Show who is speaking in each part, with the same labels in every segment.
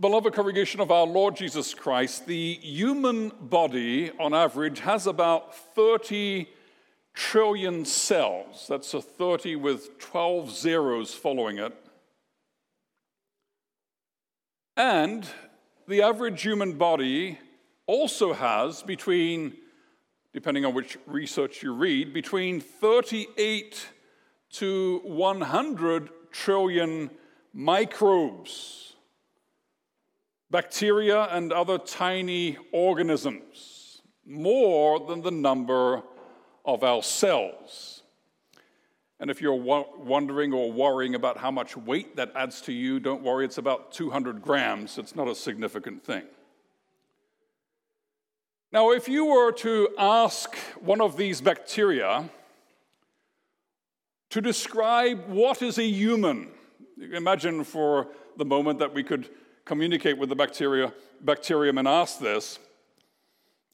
Speaker 1: Beloved congregation of our Lord Jesus Christ, the human body on average has about 30 trillion cells. That's a 30 with 12 zeros following it. And the average human body also has between, depending on which research you read, between 38 to 100 trillion microbes bacteria and other tiny organisms, more than the number of our cells. And if you're wondering or worrying about how much weight that adds to you, don't worry, it's about 200 grams. It's not a significant thing. Now, if you were to ask one of these bacteria to describe what is a human, imagine for the moment that we could communicate with the bacteria, bacterium and ask this,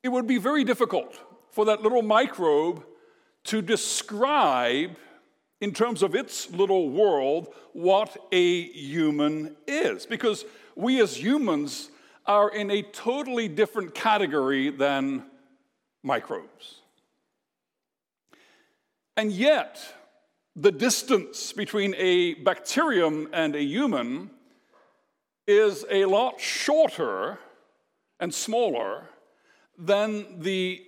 Speaker 1: it would be very difficult for that little microbe to describe, in terms of its little world, what a human is. Because we as humans are in a totally different category than microbes. And yet, the distance between a bacterium and a human is a lot shorter and smaller than the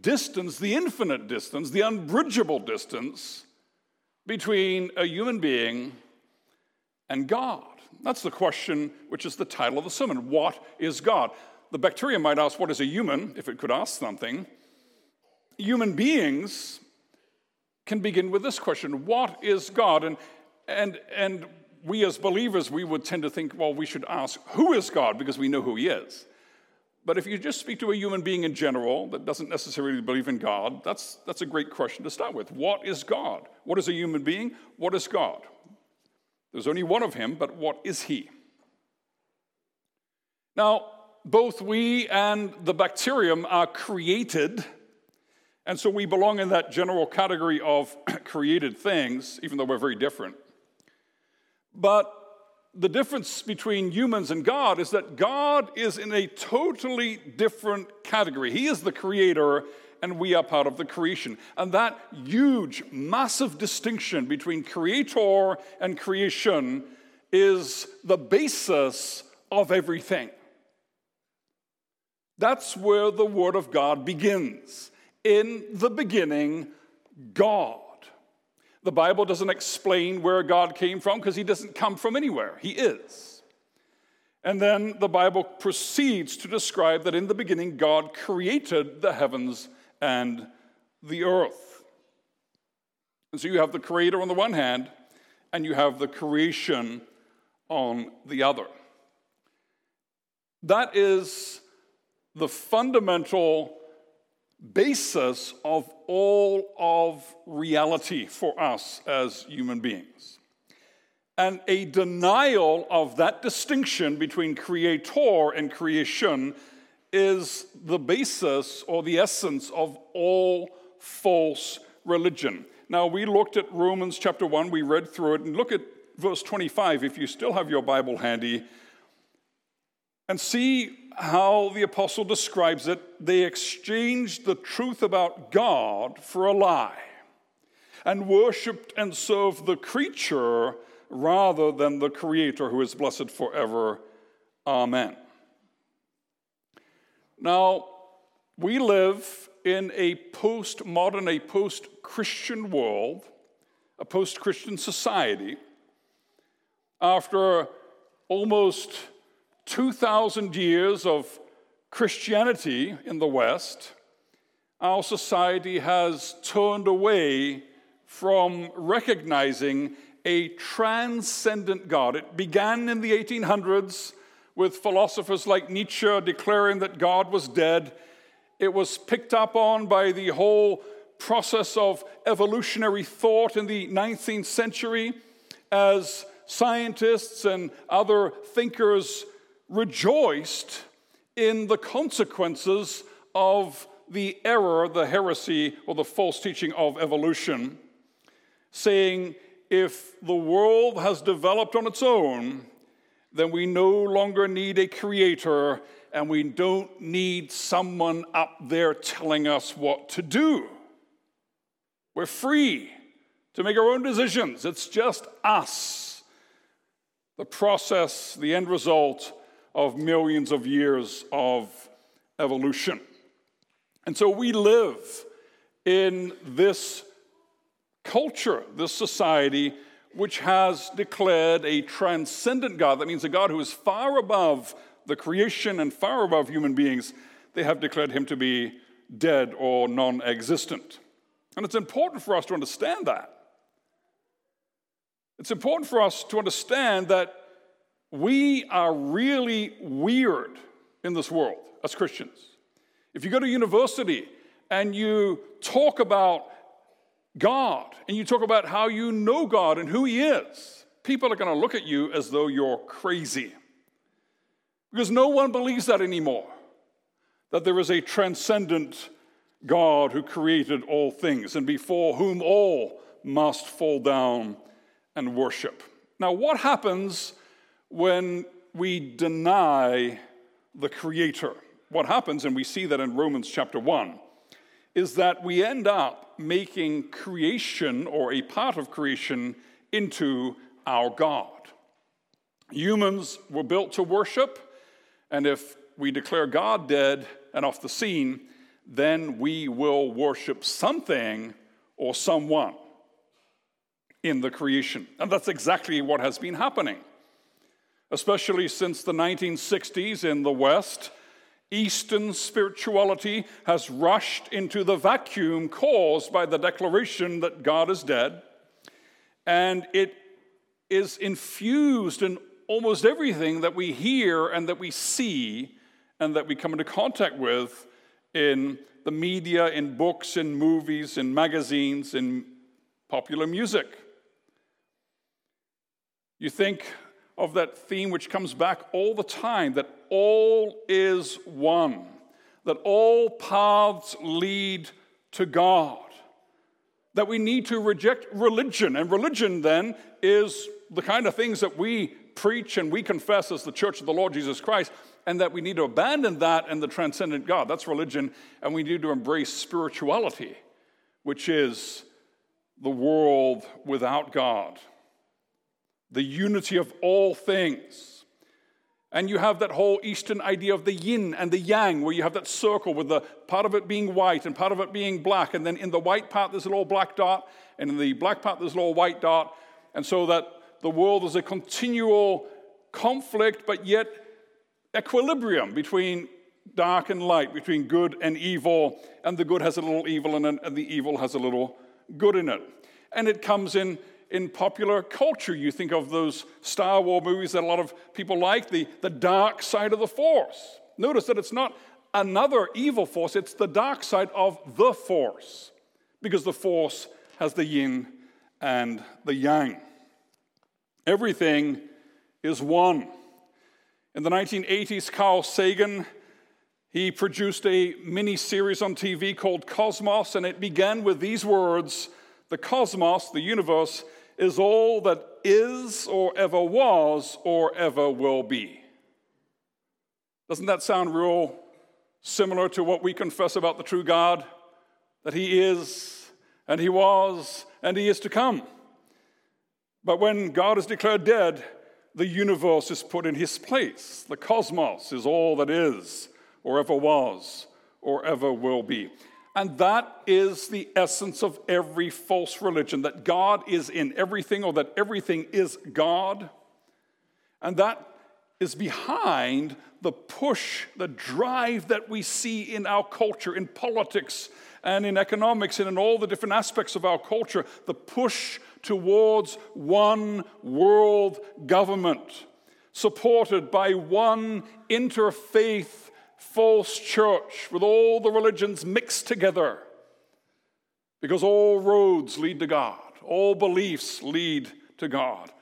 Speaker 1: distance, the infinite distance, the unbridgeable distance between a human being and God. That's the question, which is the title of the sermon. What is God? The bacteria might ask, What is a human? if it could ask something. Human beings can begin with this question What is God? And, and, and we as believers, we would tend to think, well, we should ask, who is God? Because we know who he is. But if you just speak to a human being in general that doesn't necessarily believe in God, that's, that's a great question to start with. What is God? What is a human being? What is God? There's only one of him, but what is he? Now, both we and the bacterium are created, and so we belong in that general category of created things, even though we're very different. But the difference between humans and God is that God is in a totally different category. He is the creator, and we are part of the creation. And that huge, massive distinction between creator and creation is the basis of everything. That's where the Word of God begins. In the beginning, God. The Bible doesn't explain where God came from because he doesn't come from anywhere. He is. And then the Bible proceeds to describe that in the beginning, God created the heavens and the earth. And so you have the creator on the one hand, and you have the creation on the other. That is the fundamental basis of all of reality for us as human beings. And a denial of that distinction between creator and creation is the basis or the essence of all false religion. Now, we looked at Romans chapter 1, we read through it, and look at verse 25 if you still have your Bible handy, and see how the apostle describes it, they exchanged the truth about God for a lie and worshiped and served the creature rather than the creator who is blessed forever. Amen. Now, we live in a post-modern, a post-Christian world, a post-Christian society. After almost 2,000 years of Christianity in the West, our society has turned away from recognizing a transcendent God. It began in the 1800s with philosophers like Nietzsche declaring that God was dead. It was picked up on by the whole process of evolutionary thought in the 19th century as scientists and other thinkers rejoiced in the consequences of the error, the heresy, or the false teaching of evolution, saying if the world has developed on its own then we no longer need a creator and we don't need someone up there telling us what to do. We're free to make our own decisions. It's just us. The process, the end result of millions of years of evolution. And so we live in this culture, this society, which has declared a transcendent God. That means a God who is far above the creation and far above human beings. They have declared him to be dead or non existent. And it's important for us to understand that. It's important for us to understand that we are really weird in this world as Christians. If you go to university and you talk about God and you talk about how you know God and who He is, people are going to look at you as though you're crazy. Because no one believes that anymore, that there is a transcendent God who created all things and before whom all must fall down and worship. Now, what happens when we deny the Creator? What happens, and we see that in Romans chapter 1, is that we end up making creation or a part of creation into our God. Humans were built to worship, and if we declare God dead and off the scene, then we will worship something or someone in the creation. And that's exactly what has been happening, especially since the 1960s in the West. Eastern spirituality has rushed into the vacuum caused by the declaration that God is dead, and it is infused in almost everything that we hear and that we see and that we come into contact with in the media, in books, in movies, in magazines, in popular music. You think of that theme which comes back all the time that all is one, that all paths lead to God, that we need to reject religion. And religion then is the kind of things that we preach and we confess as the church of the Lord Jesus Christ, and that we need to abandon that and the transcendent God. That's religion, and we need to embrace spirituality, which is the world without God the unity of all things. And you have that whole Eastern idea of the yin and the yang, where you have that circle with the part of it being white and part of it being black. And then in the white part, there's a little black dot, and in the black part, there's a little white dot. And so that the world is a continual conflict, but yet equilibrium between dark and light, between good and evil. And the good has a little evil in it, and the evil has a little good in it. And it comes in in popular culture. You think of those Star Wars movies that a lot of people like, the, the dark side of the force. Notice that it's not another evil force, it's the dark side of the force, because the force has the yin and the yang. Everything is one. In the 1980s, Carl Sagan he produced a mini series on TV called Cosmos, and it began with these words The cosmos, the universe, is all that is or ever was or ever will be. Doesn't that sound real similar to what we confess about the true God? That He is, and He was, and He is to come. But when God is declared dead, the universe is put in His place. The cosmos is all that is, or ever was, or ever will be. And that is the essence of every false religion that God is in everything or that everything is God. And that is behind the push, the drive that we see in our culture, in politics and in economics and in all the different aspects of our culture, the push towards one world government supported by one interfaith false church with all the religions mixed together because all roads lead to God, all beliefs lead to God.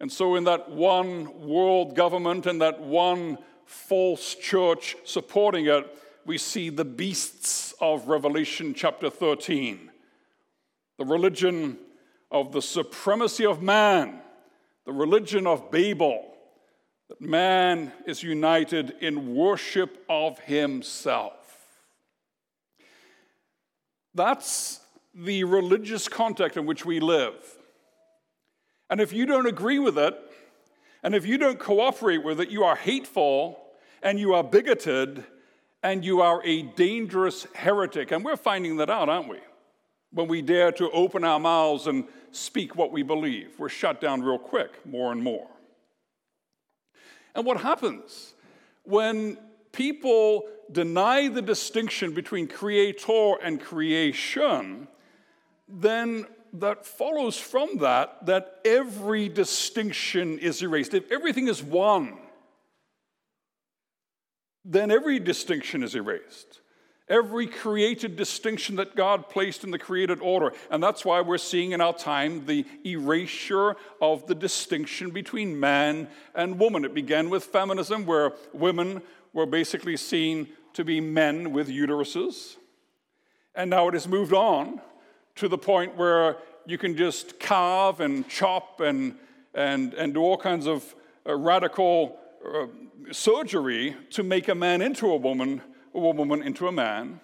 Speaker 1: And so, in that one world government and that one false church supporting it, we see the beasts of Revelation chapter 13. The religion of the supremacy of man, the religion of Babel, that man is united in worship of himself. That's the religious context in which we live. And if you don't agree with it, and if you don't cooperate with it, you are hateful and you are bigoted and you are a dangerous heretic. And we're finding that out, aren't we? When we dare to open our mouths and speak what we believe, we're shut down real quick, more and more. And what happens when people deny the distinction between creator and creation, then that follows from that that every distinction is erased. If everything is one, then every distinction is erased. Every created distinction that God placed in the created order. And that's why we're seeing in our time the erasure of the distinction between man and woman. It began with feminism, where women were basically seen to be men with uteruses. And now it has moved on to the point where you can just carve and chop and, and, and do all kinds of uh, radical uh, surgery to make a man into a woman, a woman into a man.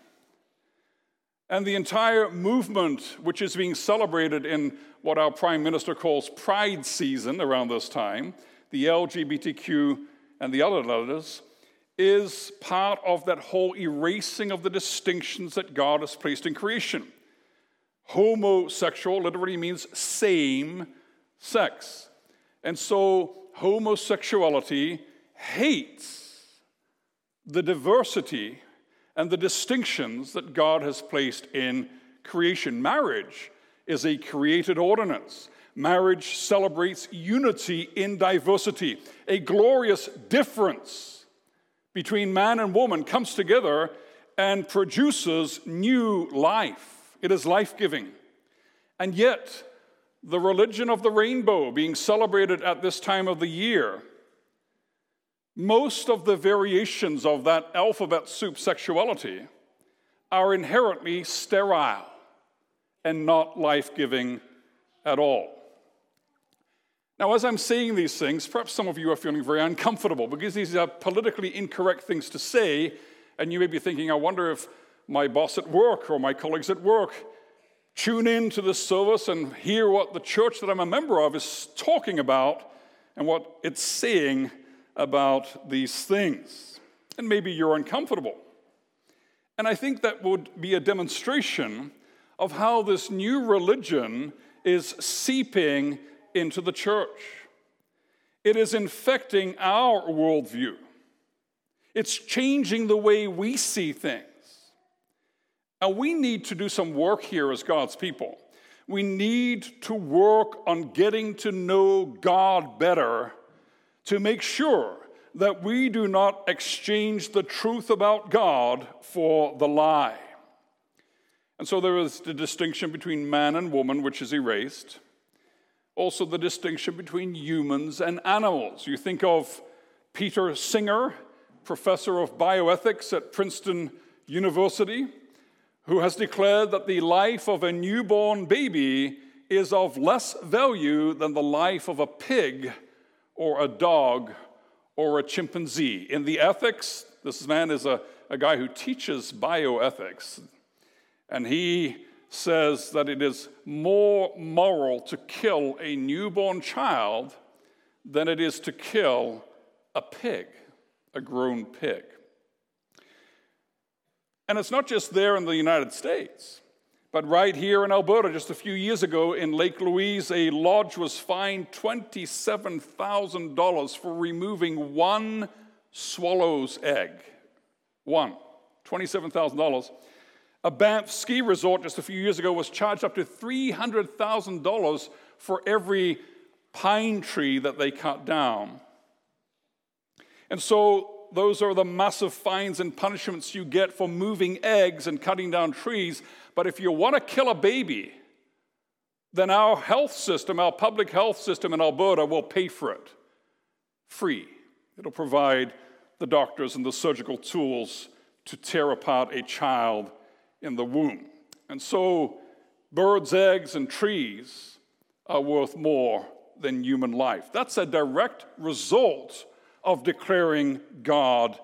Speaker 1: And the entire movement, which is being celebrated in what our prime minister calls Pride season around this time, the LGBTQ and the other letters, is part of that whole erasing of the distinctions that God has placed in creation. Homosexual literally means same sex. And so homosexuality hates the diversity and the distinctions that God has placed in creation. Marriage is a created ordinance. Marriage celebrates unity in diversity. A glorious difference between man and woman comes together and produces new life. It is life giving. And yet, the religion of the rainbow being celebrated at this time of the year most of the variations of that alphabet soup sexuality are inherently sterile and not life giving at all. Now, as I'm saying these things, perhaps some of you are feeling very uncomfortable because these are politically incorrect things to say, and you may be thinking, I wonder if my boss at work or my colleagues at work tune in to this service and hear what the church that I'm a member of is talking about and what it's saying about these things. And maybe you're uncomfortable. And I think that would be a demonstration of how this new religion is seeping into the church. It is infecting our worldview. It's changing the way we see things. And we need to do some work here as God's people. We need to work on getting to know God better to make sure that we do not exchange the truth about God for the lie. And so there is the distinction between man and woman, which is erased. Also, the distinction between humans and animals. You think of Peter Singer, professor of bioethics at Princeton University, who has declared that the life of a newborn baby is of less value than the life of a pig or a dog or a chimpanzee. In the ethics, this man is a, a guy who teaches bioethics, and he says that it is more moral to kill a newborn child than it is to kill a pig, a grown pig. And it's not just there in the United States. But right here in Alberta, just a few years ago in Lake Louise, a lodge was fined $27,000 for removing one swallow's egg. One. $27,000. A Banff ski resort just a few years ago was charged up to $300,000 for every pine tree that they cut down. And so, those are the massive fines and punishments you get for moving eggs and cutting down trees. But if you want to kill a baby, then our health system, our public health system in Alberta will pay for it free. It'll provide the doctors and the surgical tools to tear apart a child in the womb. And so, birds' eggs and trees are worth more than human life. That's a direct result of declaring God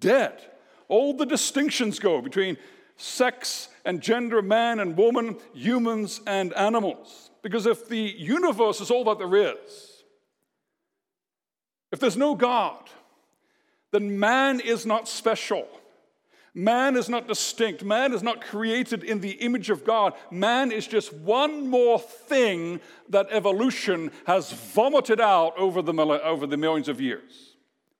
Speaker 1: dead. All the distinctions go between sex and gender, man and woman, humans and animals. Because if the universe is all that there is, if there's no God, then man is not special. Man is not distinct. Man is not created in the image of God. Man is just one more thing that evolution has vomited out over the, over the millions of years.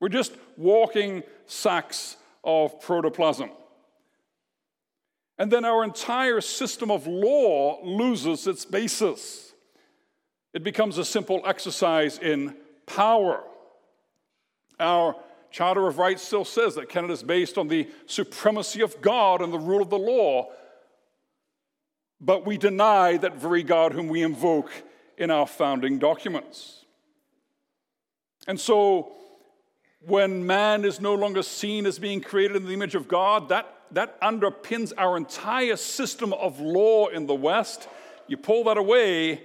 Speaker 1: We're just walking sacks of protoplasm. And then our entire system of law loses its basis. It becomes a simple exercise in power. Our Charter of Rights still says that Canada is based on the supremacy of God and the rule of the law. But we deny that very God whom we invoke in our founding documents. And so, when man is no longer seen as being created in the image of God, that, that underpins our entire system of law in the West. You pull that away,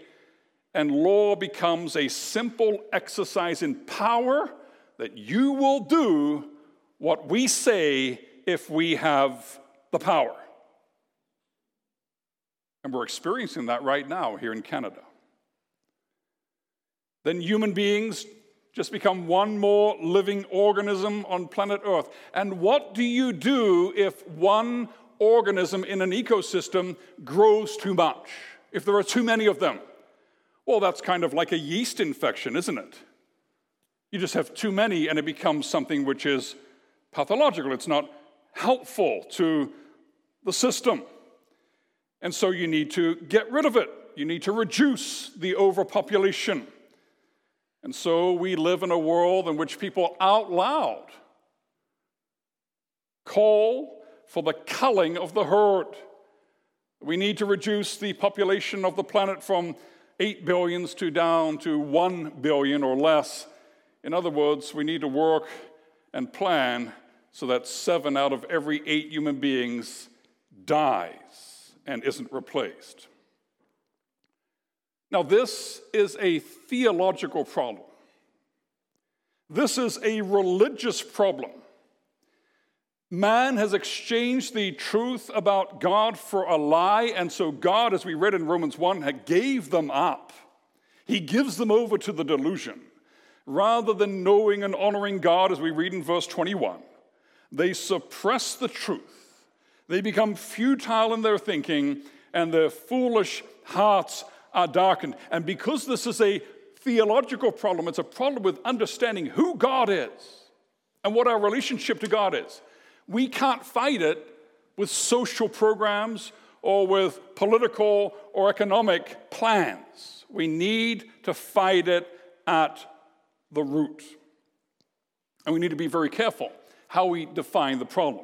Speaker 1: and law becomes a simple exercise in power that you will do what we say if we have the power. And we're experiencing that right now here in Canada. Then human beings just become one more living organism on planet Earth. And what do you do if one organism in an ecosystem grows too much? If there are too many of them? Well, that's kind of like a yeast infection, isn't it? You just have too many, and it becomes something which is pathological. It's not helpful to the system. And so you need to get rid of it. You need to reduce the overpopulation. And so we live in a world in which people out loud call for the culling of the herd. We need to reduce the population of the planet from 8 billions to down to 1 billion or less in other words, we need to work and plan so that seven out of every eight human beings dies and isn't replaced. Now, this is a theological problem. This is a religious problem. Man has exchanged the truth about God for a lie, and so God, as we read in Romans 1, gave them up. He gives them over to the delusion rather than knowing and honoring God, as we read in verse 21. They suppress the truth. They become futile in their thinking, and their foolish hearts are darkened. And because this is a theological problem, it's a problem with understanding who God is and what our relationship to God is. We can't fight it with social programs or with political or economic plans. We need to fight it at the root. And we need to be very careful how we define the problem.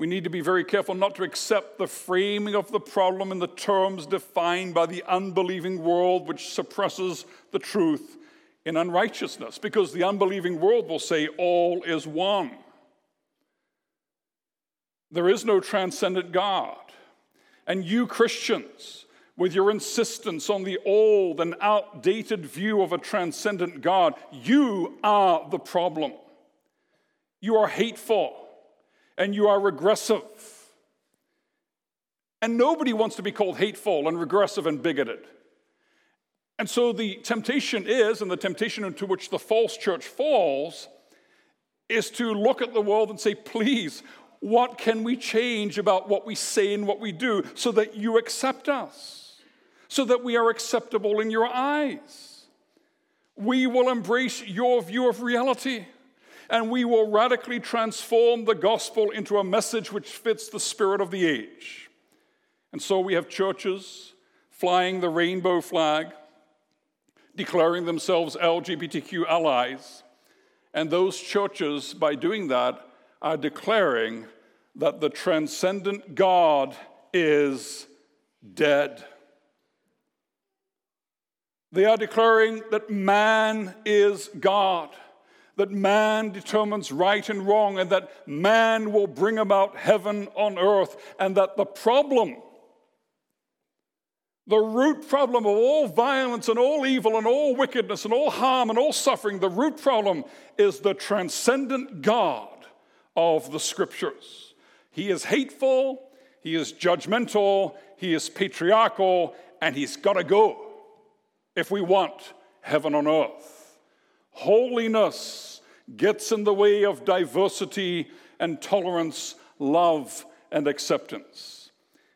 Speaker 1: We need to be very careful not to accept the framing of the problem in the terms defined by the unbelieving world, which suppresses the truth in unrighteousness, because the unbelieving world will say all is one. There is no transcendent God. And you Christians, with your insistence on the old and outdated view of a transcendent God, you are the problem. You are hateful and you are regressive. And nobody wants to be called hateful and regressive and bigoted. And so the temptation is, and the temptation into which the false church falls, is to look at the world and say, please, what can we change about what we say and what we do so that you accept us? so that we are acceptable in your eyes. We will embrace your view of reality and we will radically transform the gospel into a message which fits the spirit of the age. And so we have churches flying the rainbow flag, declaring themselves LGBTQ allies. And those churches, by doing that, are declaring that the transcendent God is dead. They are declaring that man is God, that man determines right and wrong, and that man will bring about heaven on earth, and that the problem, The root problem of all violence and all evil and all wickedness and all harm and all suffering, the root problem is the transcendent God of the scriptures. He is hateful, he is judgmental, he is patriarchal, and he's got to go if we want heaven on earth. Holiness gets in the way of diversity and tolerance, love and acceptance.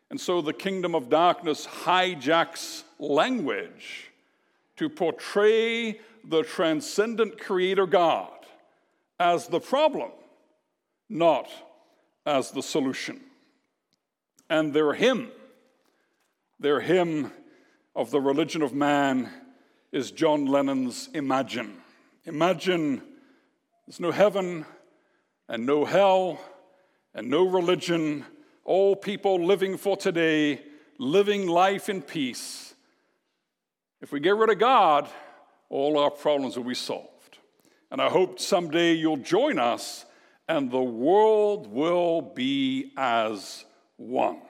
Speaker 1: And so the kingdom of darkness hijacks language to portray the transcendent creator God as the problem, not as the solution. And their hymn, their hymn of the religion of man is John Lennon's Imagine. Imagine there's no heaven and no hell and no religion, all people living for today, living life in peace. If we get rid of God, all our problems will be solved. And I hope someday you'll join us and the world will be as one.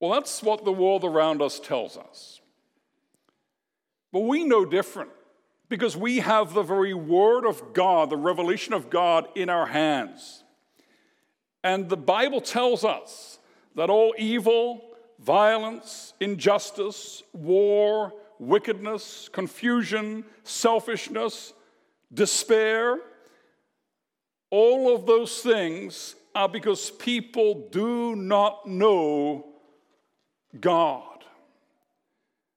Speaker 1: Well, that's what the world around us tells us. But we know different because we have the very Word of God, the revelation of God in our hands. And the Bible tells us that all evil, violence, injustice, war, wickedness, confusion, selfishness, despair, all of those things are because people do not know God.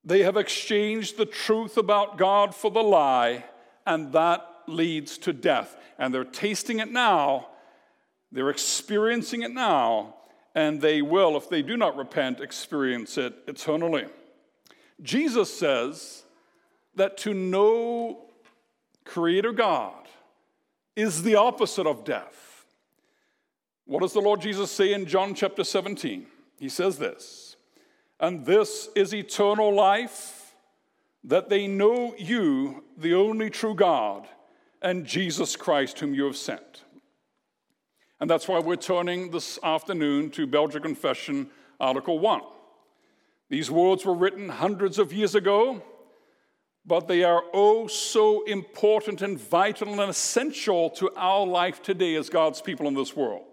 Speaker 1: They have exchanged the truth about God for the lie, and that leads to death. And they're tasting it now, they're experiencing it now, and they will, if they do not repent, experience it eternally. Jesus says that to know Creator God is the opposite of death. What does the Lord Jesus say in John chapter 17? He says this. And this is eternal life, that they know you, the only true God, and Jesus Christ, whom you have sent. And that's why we're turning this afternoon to Belgic Confession, Article 1. These words were written hundreds of years ago, but they are oh so important and vital and essential to our life today as God's people in this world.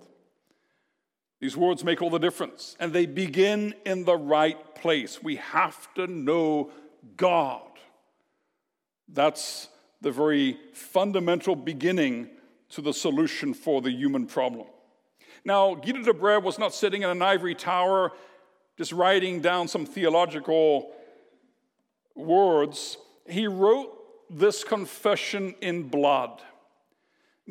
Speaker 1: These words make all the difference, and they begin in the right place. We have to know God. That's the very fundamental beginning to the solution for the human problem. Now, Guido de Brès was not sitting in an ivory tower just writing down some theological words. He wrote this confession in blood.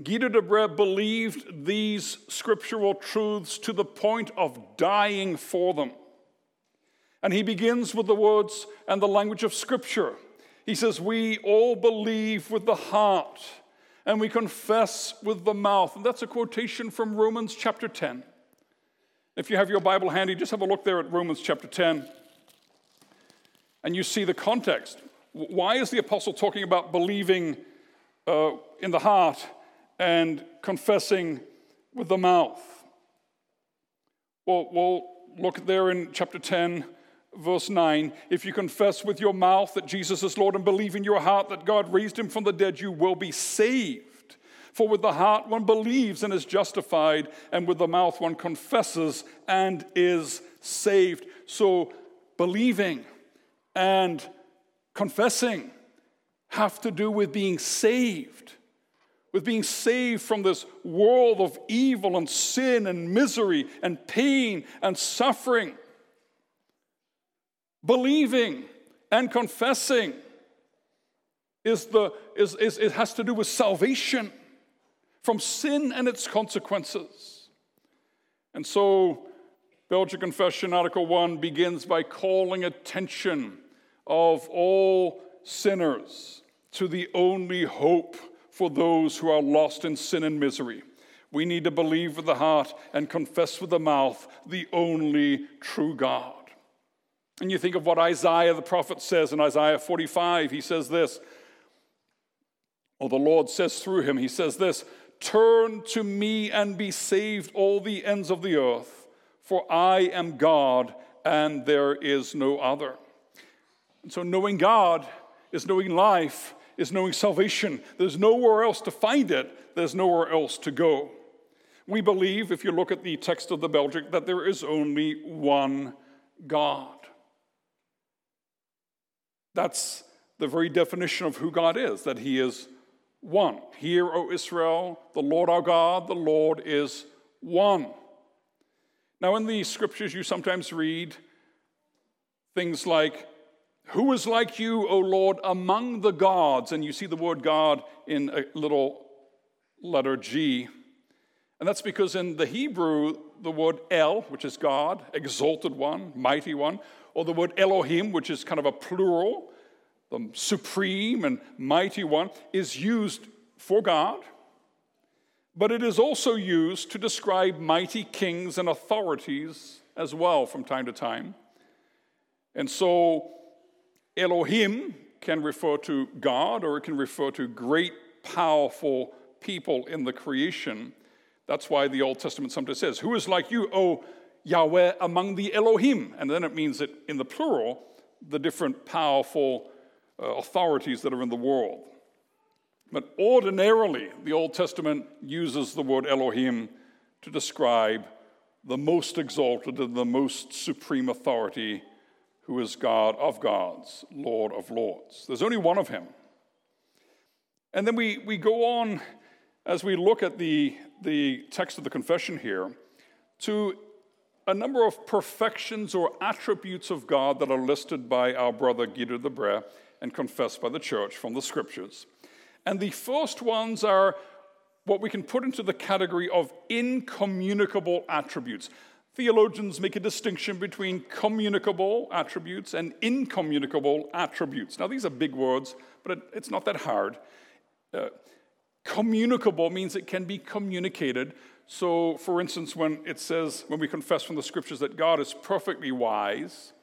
Speaker 1: Guido de believed these scriptural truths to the point of dying for them. And he begins with the words and the language of Scripture. He says, We all believe with the heart and we confess with the mouth. And that's a quotation from Romans chapter 10. If you have your Bible handy, just have a look there at Romans chapter 10 and you see the context. Why is the apostle talking about believing uh, in the heart and confessing with the mouth. Well, we'll look there in chapter 10, verse 9. If you confess with your mouth that Jesus is Lord and believe in your heart that God raised him from the dead, you will be saved. For with the heart one believes and is justified, and with the mouth one confesses and is saved. So, believing and confessing have to do with being saved with being saved from this world of evil and sin and misery and pain and suffering. Believing and confessing is the, is, is, it has to do with salvation from sin and its consequences. And so, Belgic Confession, Article 1, begins by calling attention of all sinners to the only hope for those who are lost in sin and misery. We need to believe with the heart and confess with the mouth the only true God. And you think of what Isaiah the prophet says in Isaiah 45. He says this, or the Lord says through him, He says this Turn to me and be saved, all the ends of the earth, for I am God and there is no other. And so, knowing God is knowing life, is knowing salvation. There's nowhere else to find it, there's nowhere else to go. We believe, if you look at the text of the Belgic, that there is only one God. That's the very definition of who God is, that He is one. Hear, O Israel, the Lord our God, the Lord is one. Now, in the scriptures, you sometimes read things like, Who is like you, O Lord, among the gods? And you see the word God in a little letter G. And that's because in the Hebrew, the word El, which is God, exalted one, mighty one, or the word Elohim, which is kind of a plural, the supreme and mighty one, is used for God, but it is also used to describe mighty kings and authorities as well from time to time. And so Elohim can refer to God or it can refer to great, powerful people in the creation. That's why the Old Testament sometimes says, Who is like you, O Yahweh, among the Elohim? And then it means that in the plural, the different powerful uh, authorities that are in the world. But ordinarily, the Old Testament uses the word Elohim to describe the most exalted and the most supreme authority who is God of gods, Lord of lords. There's only one of him. And then we, we go on as we look at the, the text of the confession here to a number of perfections or attributes of God that are listed by our brother Guido de Brès and confessed by the church from the scriptures. And the first ones are what we can put into the category of incommunicable attributes. Theologians make a distinction between communicable attributes and incommunicable attributes. Now, these are big words, but it, it's not that hard. Uh, communicable means it can be communicated. So, for instance, when it says, when we confess from the scriptures that God is perfectly wise,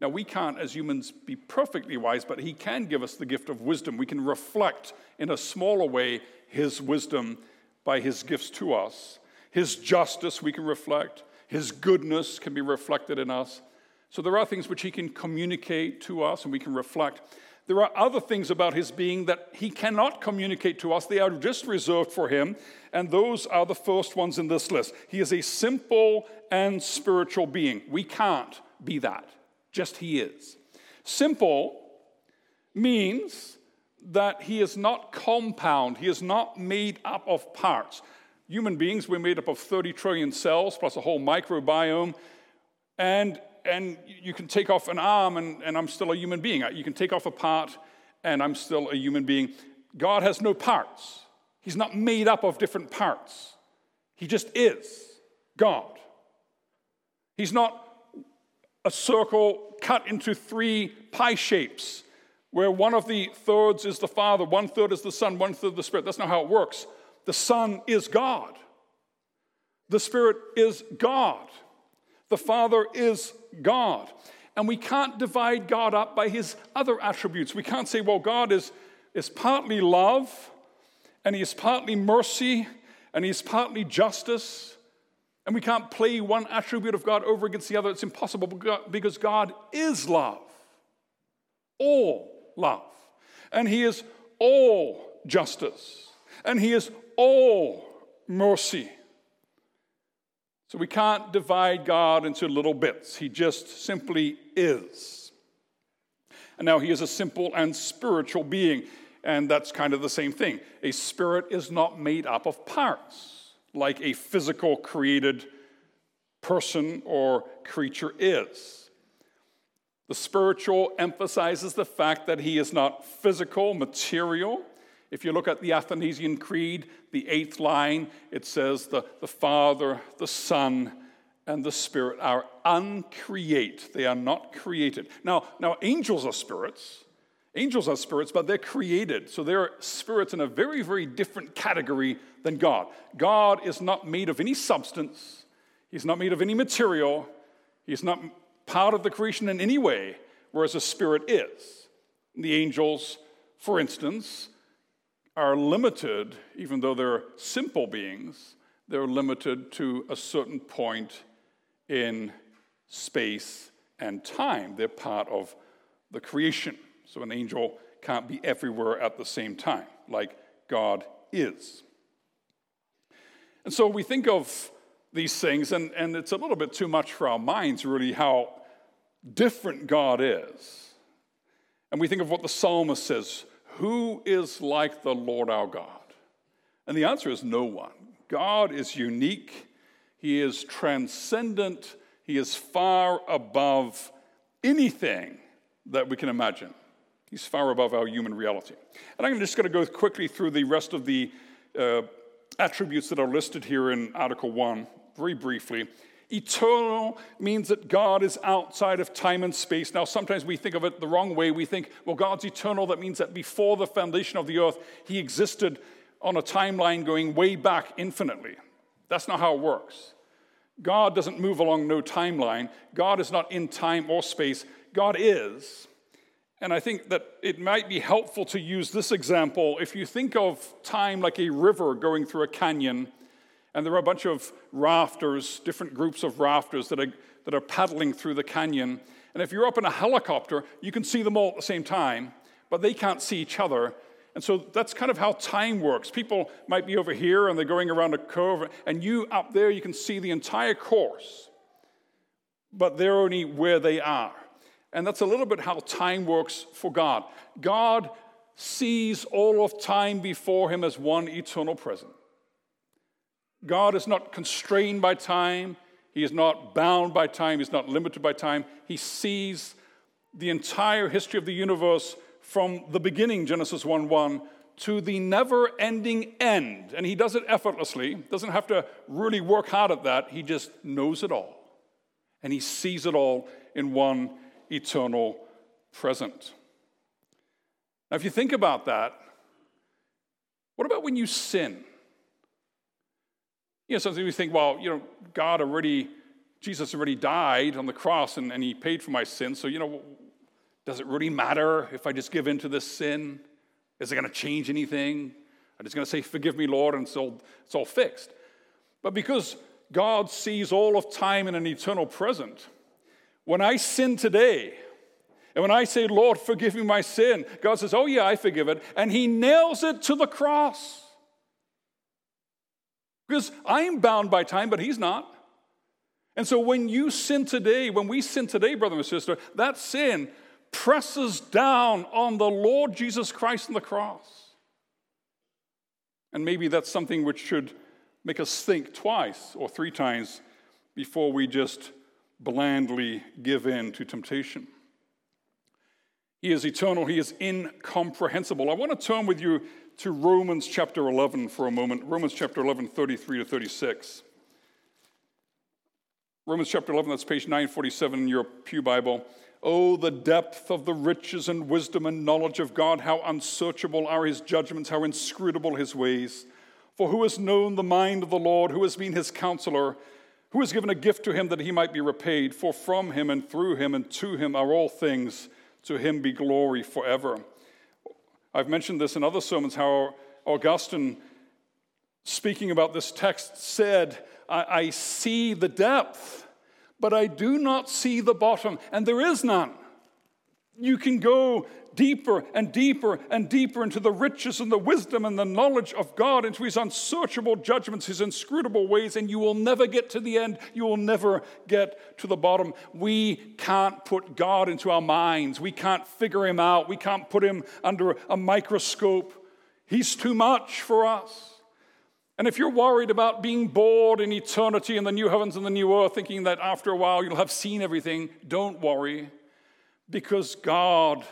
Speaker 1: now, we can't, as humans, be perfectly wise, but He can give us the gift of wisdom. We can reflect in a smaller way His wisdom by His gifts to us. His justice, we can reflect. His goodness can be reflected in us. So, there are things which He can communicate to us and we can reflect. There are other things about His being that He cannot communicate to us, they are just reserved for Him. And those are the first ones in this list. He is a simple and spiritual being. We can't be that. Just He is. Simple means that He is not compound, He is not made up of parts. Human beings, we're made up of 30 trillion cells plus a whole microbiome. And, and you can take off an arm, and, and I'm still a human being. You can take off a part, and I'm still a human being. God has no parts. He's not made up of different parts. He just is God. He's not a circle cut into three pie shapes, where one of the thirds is the Father, one third is the Son, one third the Spirit. That's not how it works. The Son is God, the Spirit is God, the Father is God. And we can't divide God up by his other attributes. We can't say, well, God is, is partly love, and he is partly mercy, and he is partly justice, and we can't play one attribute of God over against the other. It's impossible because God is love, all love. And He is all justice. And He is all mercy. So we can't divide God into little bits. He just simply is. And now He is a simple and spiritual being. And that's kind of the same thing. A spirit is not made up of parts like a physical created person or creature is. The spiritual emphasizes the fact that he is not physical, material. If you look at the Athanasian Creed, the eighth line, it says the, the Father, the Son, and the Spirit are uncreate. They are not created. Now, now angels are spirits. Angels are spirits, but they're created. So they're spirits in a very, very different category than God. God is not made of any substance, He's not made of any material, He's not part of the creation in any way, whereas a spirit is. The angels, for instance, are limited, even though they're simple beings, they're limited to a certain point in space and time. They're part of the creation. So an angel can't be everywhere at the same time, like God is. And so we think of these things, and, and it's a little bit too much for our minds, really, how different God is. And we think of what the psalmist says Who is like the Lord our God? And the answer is no one. God is unique, He is transcendent, He is far above anything that we can imagine. He's far above our human reality. And I'm just going to go quickly through the rest of the uh, attributes that are listed here in Article 1, very briefly. Eternal means that God is outside of time and space. Now, sometimes we think of it the wrong way. We think, well, God's eternal. That means that before the foundation of the earth, He existed on a timeline going way back infinitely. That's not how it works. God doesn't move along no timeline. God is not in time or space. God is. And I think that it might be helpful to use this example. If you think of time like a river going through a canyon, and there are a bunch of rafters, different groups of rafters that are, that are paddling through the canyon. And if you're up in a helicopter, you can see them all at the same time, but they can't see each other. And so that's kind of how time works. People might be over here and they're going around a curve, and you up there, you can see the entire course, but they're only where they are. And that's a little bit how time works for God. God sees all of time before him as one eternal present. God is not constrained by time, he is not bound by time, he's not limited by time. He sees the entire history of the universe from the beginning, Genesis 1 1, to the never ending end. And he does it effortlessly, doesn't have to really work hard at that. He just knows it all. And he sees it all in one eternal present. Now, if you think about that, what about when you sin? You know, sometimes we think, well, you know, God already, Jesus already died on the cross and, and he paid for my sin. So, you know, does it really matter if I just give in to this sin? Is it going to change anything? I'm just going to say, Forgive me, Lord, and it's all, it's all fixed. But because God sees all of time in an eternal present, when I sin today, and when I say, Lord, forgive me my sin, God says, Oh, yeah, I forgive it. And He nails it to the cross. Because I'm bound by time, but He's not. And so when you sin today, when we sin today, brother and sister, that sin presses down on the Lord Jesus Christ on the cross. And maybe that's something which should make us think twice or three times before we just blandly give in to temptation. He is eternal, He is incomprehensible. I want to turn with you to Romans chapter 11 for a moment. Romans chapter 11, 33 to 36. Romans chapter 11, that's page 947 in your Pew Bible. Oh, the depth of the riches and wisdom and knowledge of God, how unsearchable are his judgments, how inscrutable his ways. For who has known the mind of the Lord? Who has been his counselor? who has given a gift to him that he might be repaid. For from him and through him and to him are all things. To him be glory forever. I've mentioned this in other sermons how Augustine, speaking about this text, said, I, I see the depth, but I do not see the bottom, and there is none. You can go deeper and deeper and deeper into the riches and the wisdom and the knowledge of God, into his unsearchable judgments, his inscrutable ways, and you will never get to the end. You will never get to the bottom. We can't put God into our minds. We can't figure him out. We can't put him under a microscope. He's too much for us. And if you're worried about being bored in eternity in the new heavens and the new earth, thinking that after a while you'll have seen everything, don't worry because God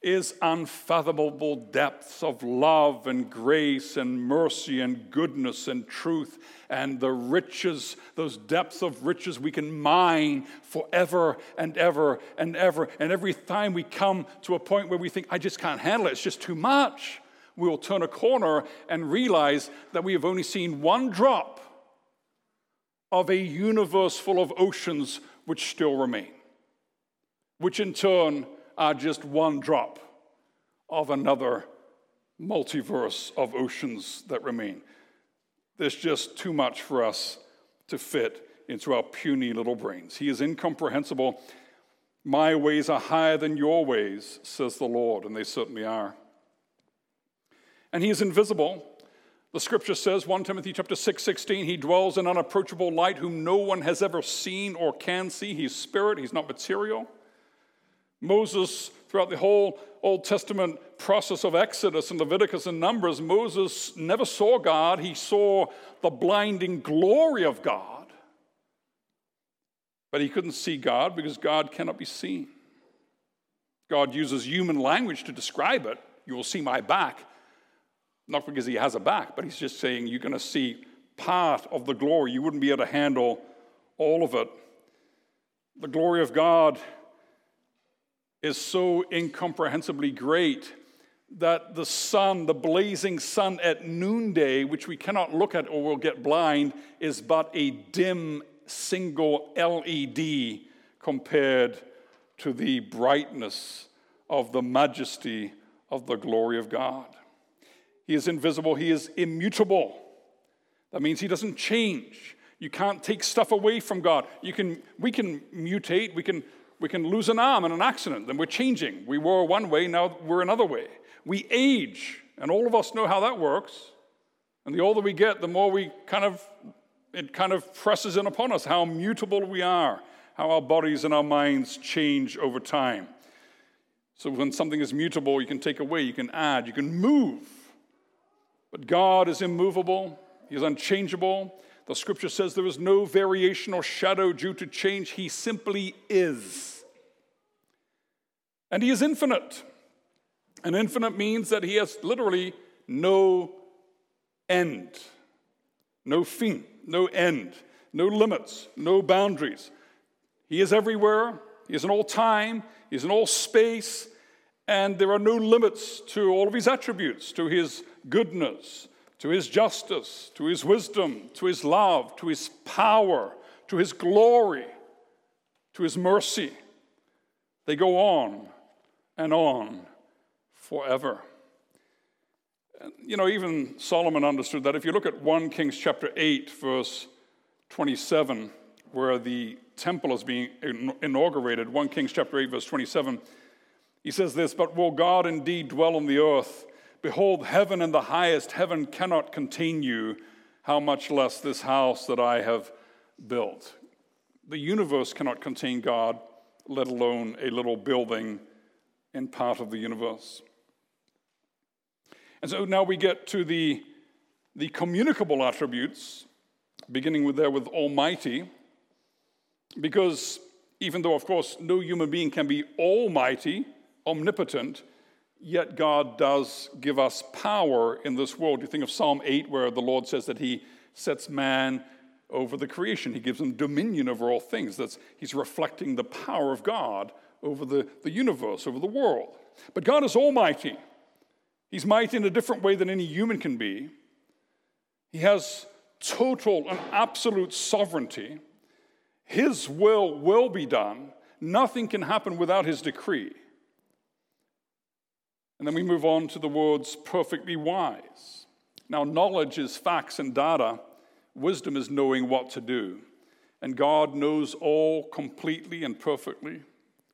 Speaker 1: is unfathomable depths of love and grace and mercy and goodness and truth and the riches, those depths of riches we can mine forever and ever and ever. And every time we come to a point where we think, I just can't handle it, it's just too much, we will turn a corner and realize that we have only seen one drop of a universe full of oceans which still remain which in turn are just one drop of another multiverse of oceans that remain. There's just too much for us to fit into our puny little brains. He is incomprehensible. My ways are higher than your ways, says the Lord, and they certainly are. And he is invisible. The scripture says, 1 Timothy chapter 6, 16, he dwells in unapproachable light whom no one has ever seen or can see. He's spirit, he's not material. Moses, throughout the whole Old Testament process of Exodus and Leviticus and Numbers, Moses never saw God. He saw the blinding glory of God. But he couldn't see God because God cannot be seen. God uses human language to describe it. You will see my back. Not because he has a back, but he's just saying you're going to see part of the glory. You wouldn't be able to handle all of it. The glory of God is so incomprehensibly great that the sun, the blazing sun at noonday, which we cannot look at or we'll get blind, is but a dim single LED compared to the brightness of the majesty of the glory of God. He is invisible, He is immutable. That means He doesn't change. You can't take stuff away from God. You can, we can mutate, we can we can lose an arm in an accident, then we're changing. We were one way, now we're another way. We age, and all of us know how that works. And the older we get, the more we kind of, it kind of presses in upon us how mutable we are, how our bodies and our minds change over time. So when something is mutable, you can take away, you can add, you can move. But God is immovable, He is unchangeable. The scripture says there is no variation or shadow due to change. He simply is. And He is infinite. And infinite means that He has literally no end, no fin, no end, no limits, no boundaries. He is everywhere, He is in all time, He is in all space, and there are no limits to all of His attributes, to His goodness, to his justice, to his wisdom, to his love, to his power, to his glory, to his mercy. They go on and on forever. You know, even Solomon understood that. If you look at 1 Kings chapter 8, verse 27, where the temple is being inaugurated, 1 Kings chapter 8, verse 27, he says this But will God indeed dwell on the earth? Behold, heaven and the highest heaven cannot contain you, how much less this house that I have built. The universe cannot contain God, let alone a little building in part of the universe. And so now we get to the, the communicable attributes, beginning with there with Almighty, because even though, of course, no human being can be almighty, omnipotent, Yet God does give us power in this world. You think of Psalm 8, where the Lord says that He sets man over the creation, He gives him dominion over all things. That's, he's reflecting the power of God over the, the universe, over the world. But God is almighty. He's mighty in a different way than any human can be. He has total and absolute sovereignty. His will will be done. Nothing can happen without His decree. And then we move on to the words perfectly wise. Now, knowledge is facts and data, wisdom is knowing what to do. And God knows all completely and perfectly,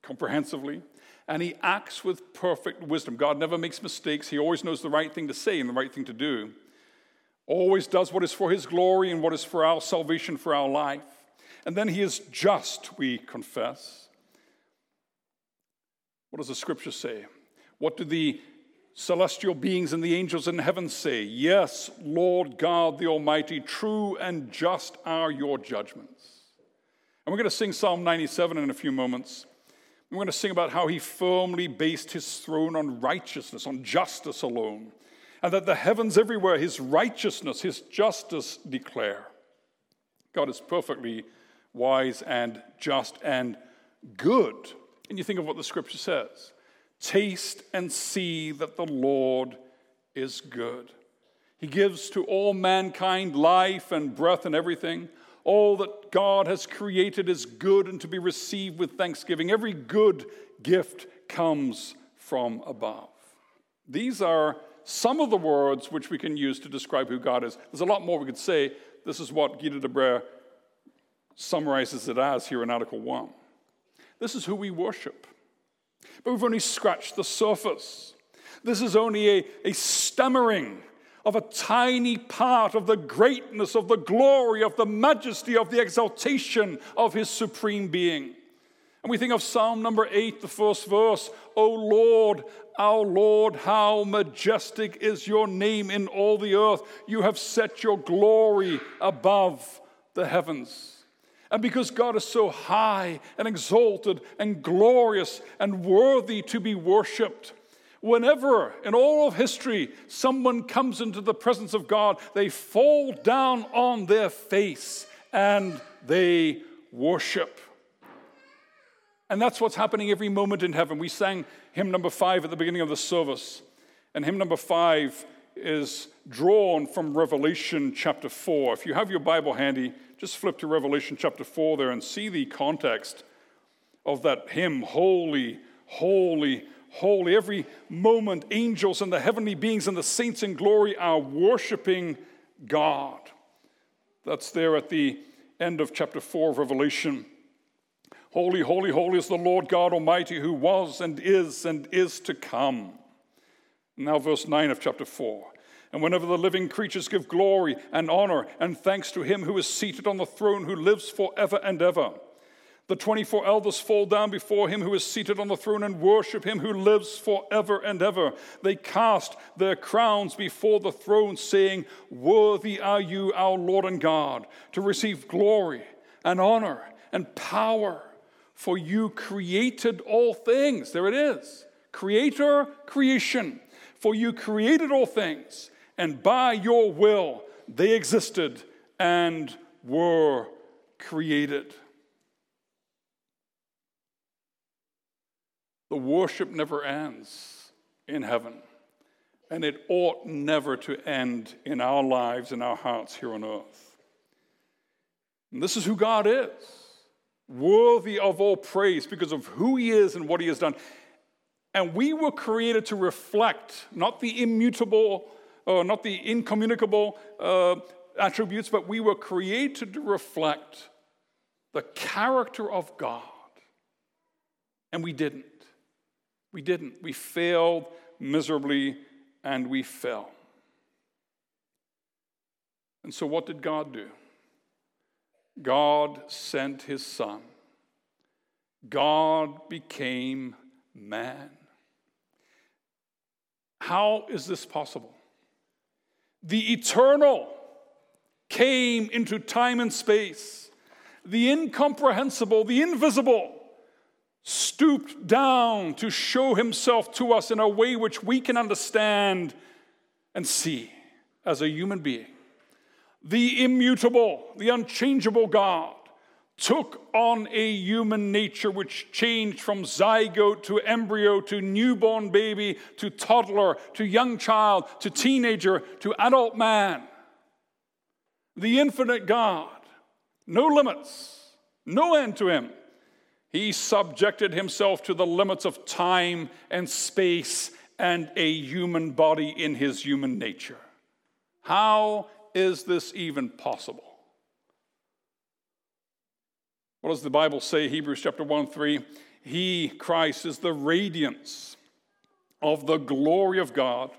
Speaker 1: comprehensively, and He acts with perfect wisdom. God never makes mistakes, He always knows the right thing to say and the right thing to do. Always does what is for His glory and what is for our salvation, for our life. And then He is just, we confess. What does the scripture say? What do the celestial beings and the angels in heaven say? Yes, Lord God the Almighty, true and just are your judgments. And we're going to sing Psalm 97 in a few moments. We're going to sing about how he firmly based his throne on righteousness, on justice alone, and that the heavens everywhere his righteousness, his justice declare. God is perfectly wise and just and good. And you think of what the scripture says Taste and see that the Lord is good. He gives to all mankind life and breath and everything. All that God has created is good and to be received with thanksgiving. Every good gift comes from above. These are some of the words which we can use to describe who God is. There's a lot more we could say. This is what Guido de Brès summarizes it as here in Article 1. This is who we worship. But we've only scratched the surface. This is only a, a stammering of a tiny part of the greatness, of the glory, of the majesty, of the exaltation of his supreme being. And we think of Psalm number eight, the first verse O Lord, our Lord, how majestic is your name in all the earth. You have set your glory above the heavens. And because God is so high and exalted and glorious and worthy to be worshiped, whenever in all of history someone comes into the presence of God, they fall down on their face and they worship. And that's what's happening every moment in heaven. We sang hymn number five at the beginning of the service. And hymn number five is drawn from Revelation chapter 4. If you have your Bible handy, just flip to Revelation chapter 4 there and see the context of that hymn Holy, holy, holy. Every moment, angels and the heavenly beings and the saints in glory are worshiping God. That's there at the end of chapter 4 of Revelation. Holy, holy, holy is the Lord God Almighty who was and is and is to come. Now, verse 9 of chapter 4. And whenever the living creatures give glory and honor and thanks to him who is seated on the throne, who lives forever and ever, the 24 elders fall down before him who is seated on the throne and worship him who lives forever and ever. They cast their crowns before the throne, saying, Worthy are you, our Lord and God, to receive glory and honor and power, for you created all things. There it is creator, creation. For you created all things and by your will they existed and were created. The worship never ends in heaven, and it ought never to end in our lives, and our hearts here on earth. And this is who God is, worthy of all praise because of who He is and what He has done. And we were created to reflect not the immutable uh, not the incommunicable uh, attributes, but we were created to reflect the character of God. And we didn't. We didn't. We failed miserably and we fell. And so, what did God do? God sent his son. God became man. How is this possible? The eternal came into time and space. The incomprehensible, the invisible, stooped down to show himself to us in a way which we can understand and see as a human being. The immutable, the unchangeable God took on a human nature which changed from zygote to embryo to newborn baby to toddler to young child to teenager to adult man. The infinite God, no limits, no end to him. He subjected himself to the limits of time and space and a human body in his human nature. How is this even possible? What does the Bible say? Hebrews chapter 1 3. He, Christ, is the radiance of the glory of God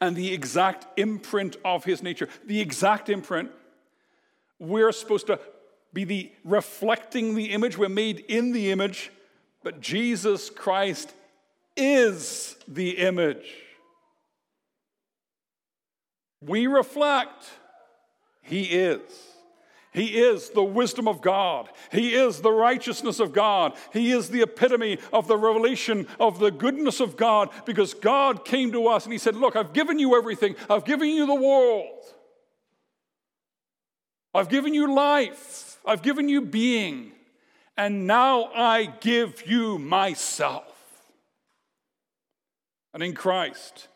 Speaker 1: and the exact imprint of his nature. The exact imprint. We're supposed to be the reflecting the image. We're made in the image, but Jesus Christ is the image. We reflect, he is. He is the wisdom of God. He is the righteousness of God. He is the epitome of the revelation of the goodness of God because God came to us and He said, Look, I've given you everything, I've given you the world, I've given you life, I've given you being, and now I give you myself. And in Christ,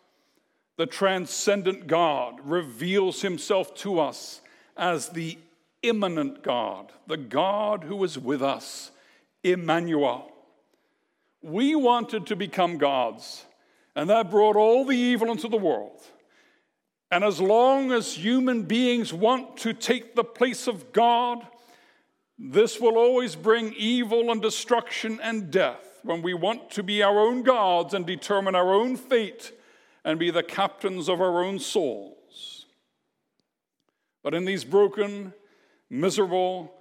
Speaker 1: the transcendent God reveals Himself to us as the immanent God, the God who is with us, Emmanuel. We wanted to become gods, and that brought all the evil into the world. And as long as human beings want to take the place of God, This will always bring evil and destruction and death when we want to be our own gods and determine our own fate and be the captains of our own souls. But in these broken, miserable,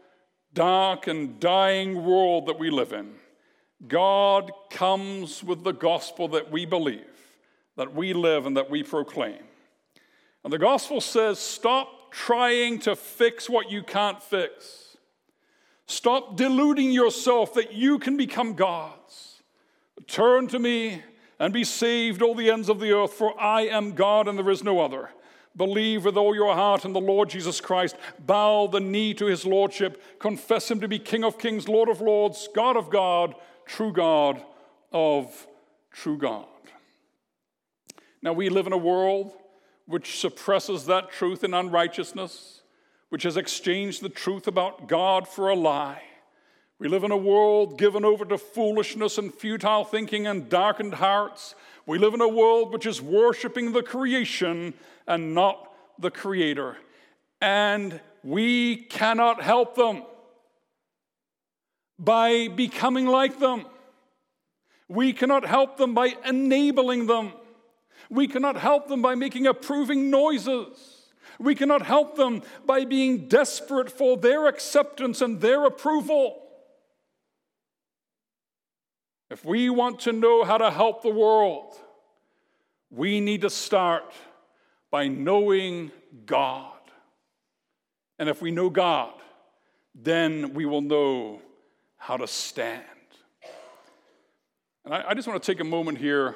Speaker 1: dark, and dying world that we live in, God comes with the gospel that we believe, that we live, and that we proclaim. And the gospel says, stop trying to fix what you can't fix. Stop deluding yourself that you can become gods. Turn to me and be saved, all the ends of the earth, for I am God and there is no other. Believe with all your heart in the Lord Jesus Christ. Bow the knee to his lordship. Confess him to be King of kings, Lord of lords, God of God, true God of true God. Now, we live in a world which suppresses that truth in unrighteousness, which has exchanged the truth about God for a lie. We live in a world given over to foolishness and futile thinking and darkened hearts. We live in a world which is worshiping the creation and not the creator. And we cannot help them by becoming like them. We cannot help them by enabling them. We cannot help them by making approving noises. We cannot help them by being desperate for their acceptance and their approval. If we want to know how to help the world, we need to start by knowing God. And if we know God, then we will know how to stand. And I, I just want to take a moment here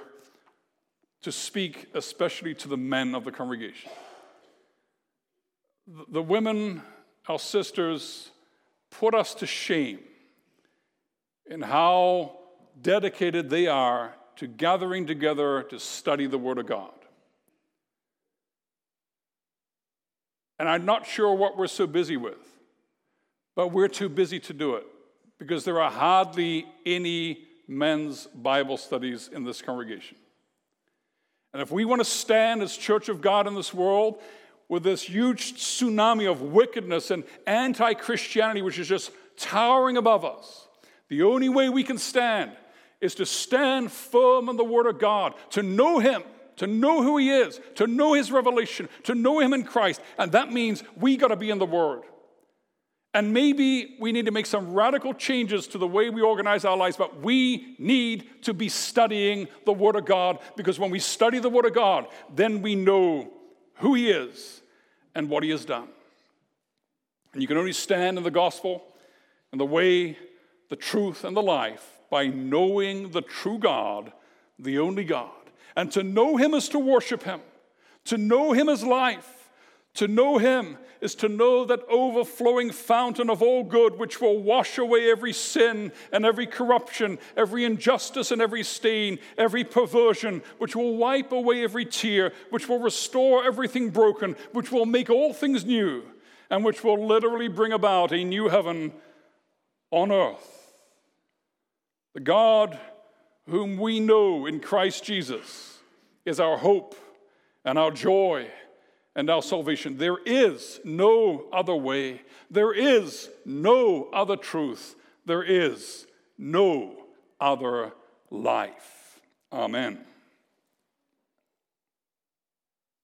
Speaker 1: to speak especially to the men of the congregation. The, the women, our sisters, put us to shame in how dedicated they are to gathering together to study the Word of God. And I'm not sure what we're so busy with, but we're too busy to do it because there are hardly any men's Bible studies in this congregation. And if we want to stand as Church of God in this world with this huge tsunami of wickedness and anti Christianity, which is just towering above us, the only way we can stand is to stand firm in the Word of God, to know Him, to know who He is, to know His revelation, to know Him in Christ. And that means we got to be in the Word. And maybe we need to make some radical changes to the way we organize our lives, but we need to be studying the Word of God because when we study the Word of God, then we know who He is and what He has done. And you can only stand in the gospel and the way, the truth, and the life by knowing the true God, the only God. And to know Him is to worship Him, to know Him is life. To know Him is to know that overflowing fountain of all good, which will wash away every sin and every corruption, every injustice and every stain, every perversion, which will wipe away every tear, which will restore everything broken, which will make all things new, and which will literally bring about a new heaven on earth. The God whom we know in Christ Jesus is our hope and our joy and our salvation. There is no other way. There is no other truth. There is no other life. Amen.